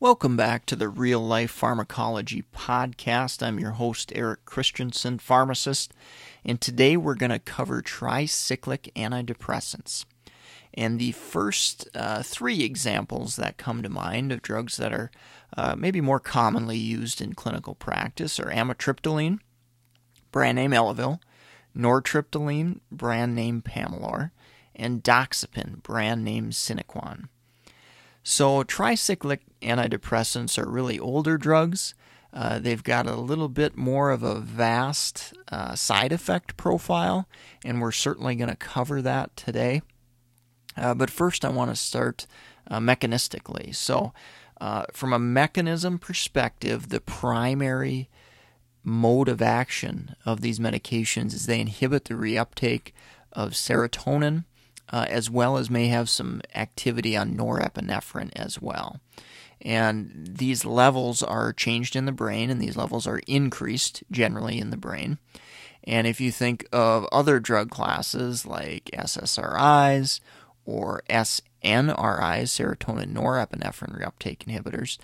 Welcome back to the Real Life Pharmacology Podcast. I'm your host, Eric Christensen, pharmacist, and today we're going to cover tricyclic antidepressants. And the first uh, three examples that come to mind of drugs that are uh, maybe more commonly used in clinical practice are amitriptyline, brand name Elavil, nortriptyline, brand name Pamelor, and doxepin, brand name Sinequan. So, tricyclic antidepressants are really older drugs. Uh, they've got a little bit more of a vast uh, side effect profile, and we're certainly going to cover that today. Uh, but first, I want to start uh, mechanistically. So, uh, from a mechanism perspective, the primary mode of action of these medications is they inhibit the reuptake of serotonin uh, as well as may have some activity on norepinephrine as well. And these levels are changed in the brain, and these levels are increased generally in the brain. And if you think of other drug classes like SSRIs or SNRIs, serotonin norepinephrine reuptake inhibitors,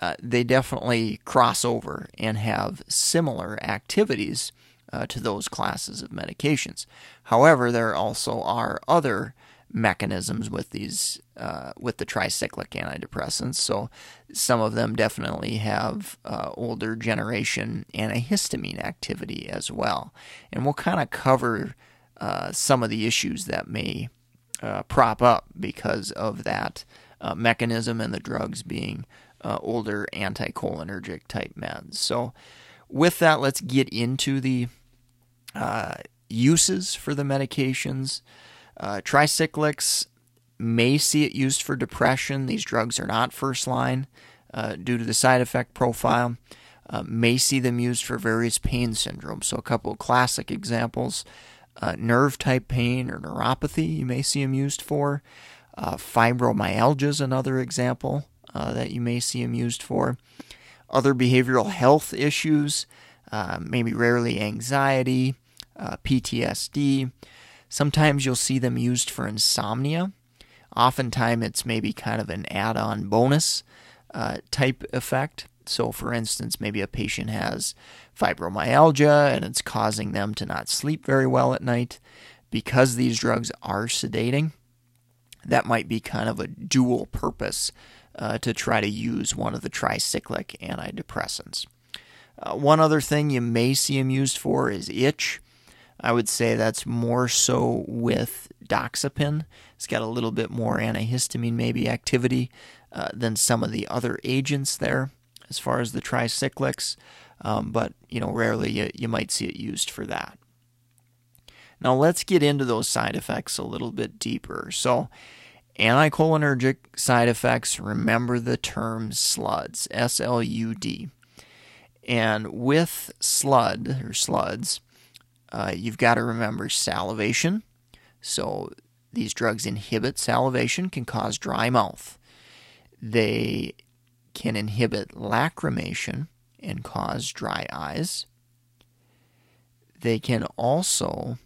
uh, they definitely cross over and have similar activities uh, to those classes of medications. However, there also are other mechanisms with these uh, with the tricyclic antidepressants. So some of them definitely have uh, older generation antihistamine activity as well, and we'll kind of cover uh, some of the issues that may uh, prop up because of that uh, mechanism and the drugs being uh, older anticholinergic type meds. So with that, let's get into the uh, uses for the medications. Uh, tricyclics may see it used for depression. These drugs are not first line uh, due to the side effect profile. Uh, may see them used for various pain syndromes. So, a couple classic examples uh, nerve type pain or neuropathy, you may see them used for. Uh, fibromyalgia is another example that you may see them used for. Other behavioral health issues, maybe rarely anxiety, uh, PTSD. Sometimes you'll see them used for insomnia. Oftentimes it's maybe kind of an add on bonus uh, type effect. So, for instance, maybe a patient has fibromyalgia and it's causing them to not sleep very well at night. Because these drugs are sedating, that might be kind of a dual purpose uh, to try to use one of the tricyclic antidepressants. Uh, one other thing you may see them used for is itch. I would say that's more so with doxepin. It's got a little bit more antihistamine, maybe activity uh, than some of the other agents there, as far as the tricyclics. Um, but you know, rarely you, you might see it used for that. Now let's get into those side effects a little bit deeper. So, anticholinergic side effects. Remember the term SLUDs, S L U D. And with SLUD or SLUDs, uh, you've got to remember salivation. So these drugs inhibit salivation, can cause dry mouth. They can inhibit lacrimation and cause dry eyes. They can also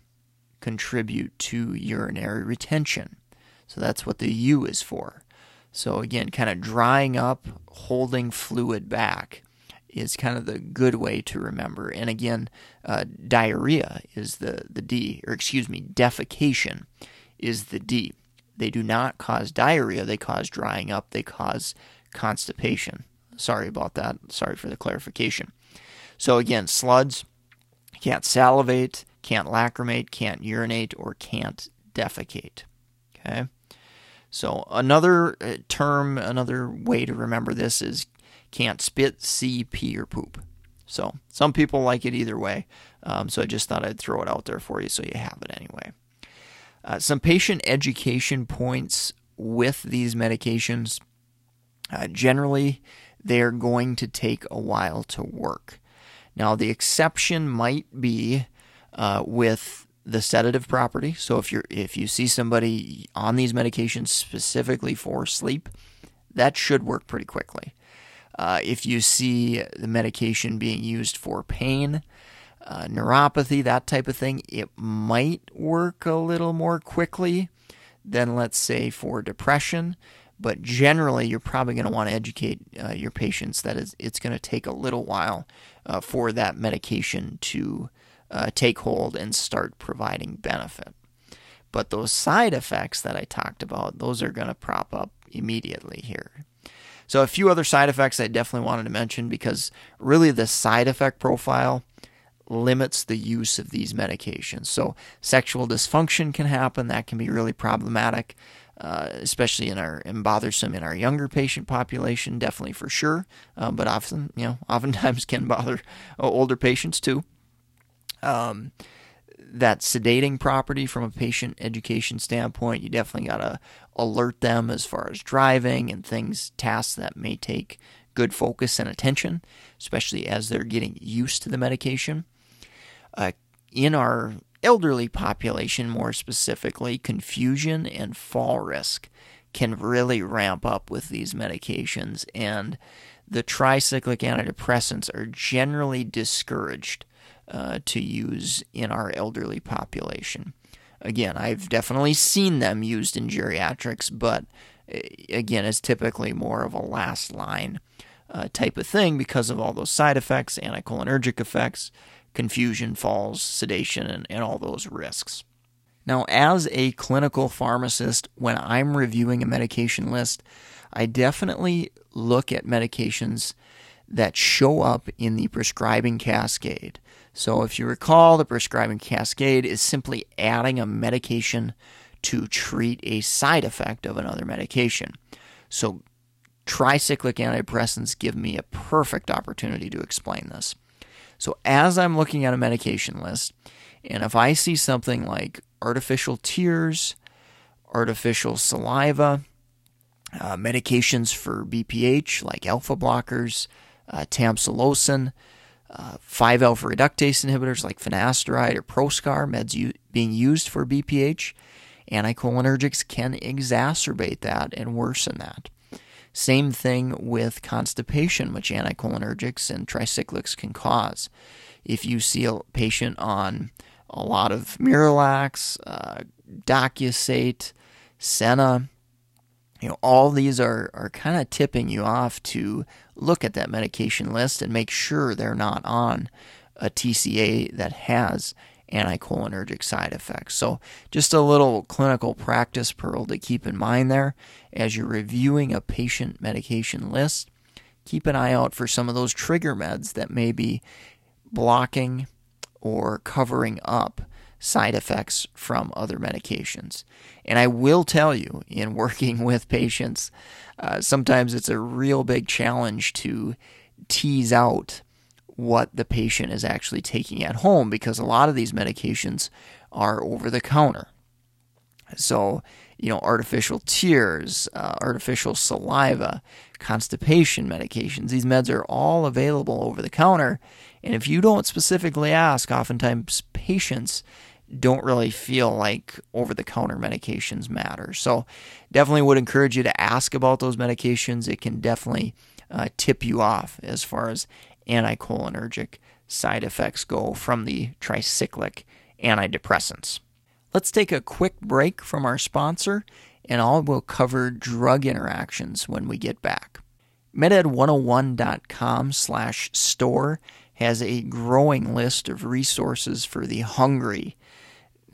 contribute to urinary retention. So that's what the U is for. So again, kind of drying up, holding fluid back is kind of the good way to remember. And again, uh, diarrhea is the, the D, or excuse me, defecation is the D. They do not cause diarrhea, they cause drying up, they cause constipation. Sorry about that. Sorry for the clarification. So again, SLUDs can't salivate, can't lacrimate, can't urinate, or can't defecate. Okay. So another uh, term, another way to remember this is can't spit, see, pee, or poop. So some people like it either way. Um, so I just thought I'd throw it out there for you so you have it anyway. Uh, some patient education points with these medications. Uh, generally, they're going to take a while to work. Now, the exception might be uh, with the sedative property. So if you're if you see somebody on these medications specifically for sleep, that should work pretty quickly. Uh, if you see the medication being used for pain, uh, neuropathy, that type of thing, it might work a little more quickly than, let's say, for depression. but generally, you're probably going to want to educate uh, your patients that it's going to take a little while uh, for that medication to uh, take hold and start providing benefit. But those side effects that I talked about, those are going to prop up immediately here. So, a few other side effects I definitely wanted to mention because really the side effect profile limits the use of these medications. So, sexual dysfunction can happen, that can be really problematic. Uh, especially in our and bothersome in our younger patient population, definitely for sure. Uh, but often, you know, oftentimes can bother uh, older patients too. Um, that sedating property from a patient education standpoint, you definitely got to alert them as far as driving and things, tasks that may take good focus and attention, especially as they're getting used to the medication. Uh, in our elderly population, more specifically, confusion and fall risk can really ramp up with these medications, and the tricyclic antidepressants are generally discouraged uh, to use in our elderly population. Again, I've definitely seen them used in geriatrics, but uh, again, it's typically more of a last line uh, type of thing because of all those side effects, anticholinergic effects, confusion, falls, sedation, and, and all those risks. Now, as a clinical pharmacist, when I'm reviewing a medication list, I definitely look at medications that show up in the prescribing cascade. So, if you recall, the prescribing cascade is simply adding a medication to treat a side effect of another medication. So, tricyclic antidepressants give me a perfect opportunity to explain this. So as I'm looking at a medication list, and if I see something like artificial tears, artificial saliva, uh, medications for BPH like alpha blockers, uh, tamsulosin, uh, 5 alpha reductase inhibitors like finasteride or Proscar, meds u- being used for BPH, anticholinergics can exacerbate that and worsen that. Same thing with constipation, which anticholinergics and tricyclics can cause. If you see a patient on a lot of Miralax, uh, Docusate, Senna, you know, all these are, are kind of tipping you off to look at that medication list and make sure they're not on a TCA that has anticholinergic side effects. So, just a little clinical practice pearl to keep in mind there as you're reviewing a patient medication list. Keep an eye out for some of those trigger meds that may be blocking or covering up side effects from other medications. And I will tell you, in working with patients, uh, sometimes it's a real big challenge to tease out what the patient is actually taking at home because a lot of these medications are over the counter. So, you know, artificial tears, uh, artificial saliva, constipation medications, these meds are all available over the counter. And if you don't specifically ask, oftentimes patients don't really feel like over the counter medications matter. So, definitely would encourage you to ask about those medications. It can definitely uh, tip you off as far as anticholinergic side effects go from the tricyclic antidepressants. Let's take a quick break from our sponsor, and I will cover drug interactions when we get back. MedEd101.com slash store has a growing list of resources for the hungry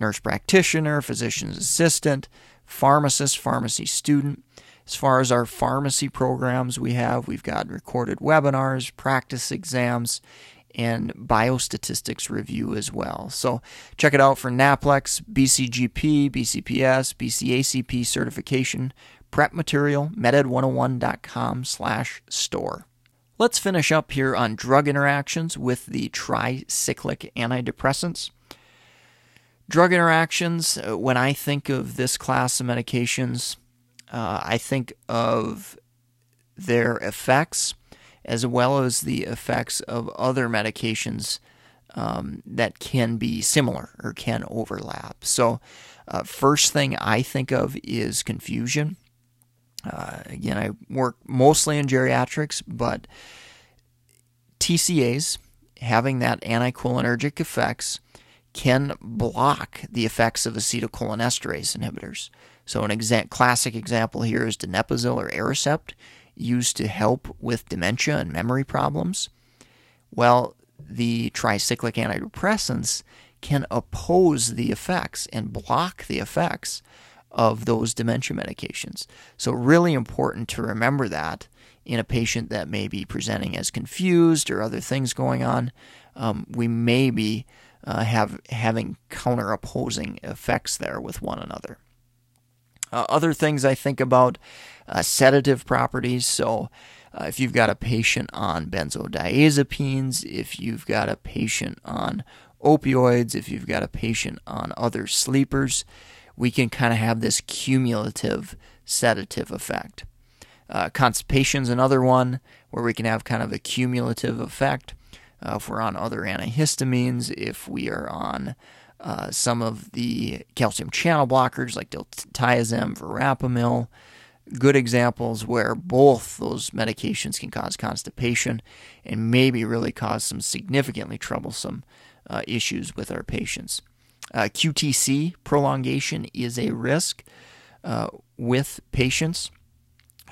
nurse practitioner, physician's assistant, pharmacist, pharmacy student, as far as our pharmacy programs, we have we've got recorded webinars, practice exams, and biostatistics review as well. So check it out for NAPLEX, BCGP, BCPS, BCACP certification, prep material, meded101.com slash store. Let's finish up here on drug interactions with the tricyclic antidepressants. Drug interactions, uh, when I think of this class of medications, uh, I think of their effects as well as the effects of other medications um, that can be similar or can overlap. So, uh, first thing I think of is confusion. Uh, again, I work mostly in geriatrics, but TCAs having that anticholinergic effects can block the effects of acetylcholinesterase inhibitors. So, an exa- classic example here is donepezil or Aricept, used to help with dementia and memory problems. Well, the tricyclic antidepressants can oppose the effects and block the effects of those dementia medications. So, really important to remember that in a patient that may be presenting as confused or other things going on. Um, we may be uh, have having counter opposing effects there with one another. Uh, other things I think about uh, sedative properties. So, uh, if you've got a patient on benzodiazepines, if you've got a patient on opioids, if you've got a patient on other sleepers, we can kind of have this cumulative sedative effect. Uh, constipation is another one where we can have kind of a cumulative effect. Uh, if we're on other antihistamines, if we are on uh, some of the calcium channel blockers like diltiazem, verapamil, good examples where both those medications can cause constipation and maybe really cause some significantly troublesome uh, issues with our patients. Uh, QTC prolongation is a risk uh, with patients.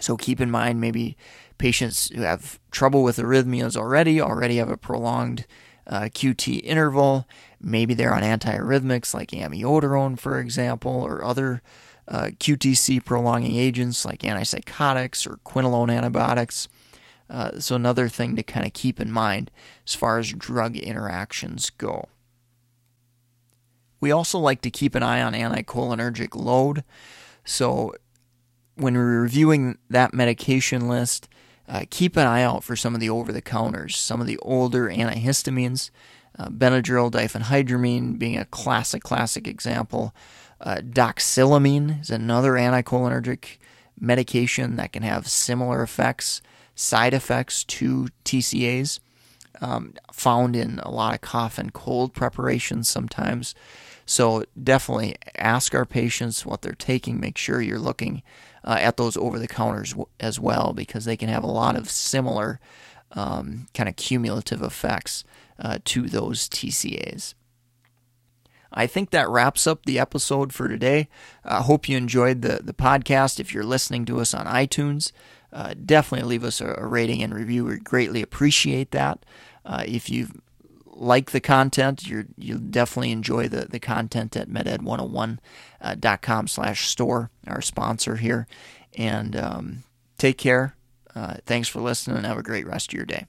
So keep in mind maybe patients who have trouble with arrhythmias already, already have a prolonged uh, QT interval. Maybe they're on antiarrhythmics like amiodarone, for example, or other uh, QTC prolonging agents like antipsychotics or quinolone antibiotics. Uh, so, another thing to kind of keep in mind as far as drug interactions go. We also like to keep an eye on anticholinergic load. So, when we're reviewing that medication list, uh, keep an eye out for some of the over the counters, some of the older antihistamines, uh, Benadryl diphenhydramine being a classic, classic example. Uh, doxylamine is another anticholinergic medication that can have similar effects, side effects to TCAs, um, found in a lot of cough and cold preparations sometimes. So definitely ask our patients what they're taking. Make sure you're looking uh, at those over the counters w- as well because they can have a lot of similar um, kind of cumulative effects uh, to those TCAs. I think that wraps up the episode for today. I uh, hope you enjoyed the, the podcast. If you're listening to us on iTunes, uh, definitely leave us a, a, rating and review. We greatly appreciate that. Uh, if you've like the content, you you'll definitely enjoy the, the content at meded101.com uh, slash store, our sponsor here. And um, take care. Uh, thanks for listening and have a great rest of your day.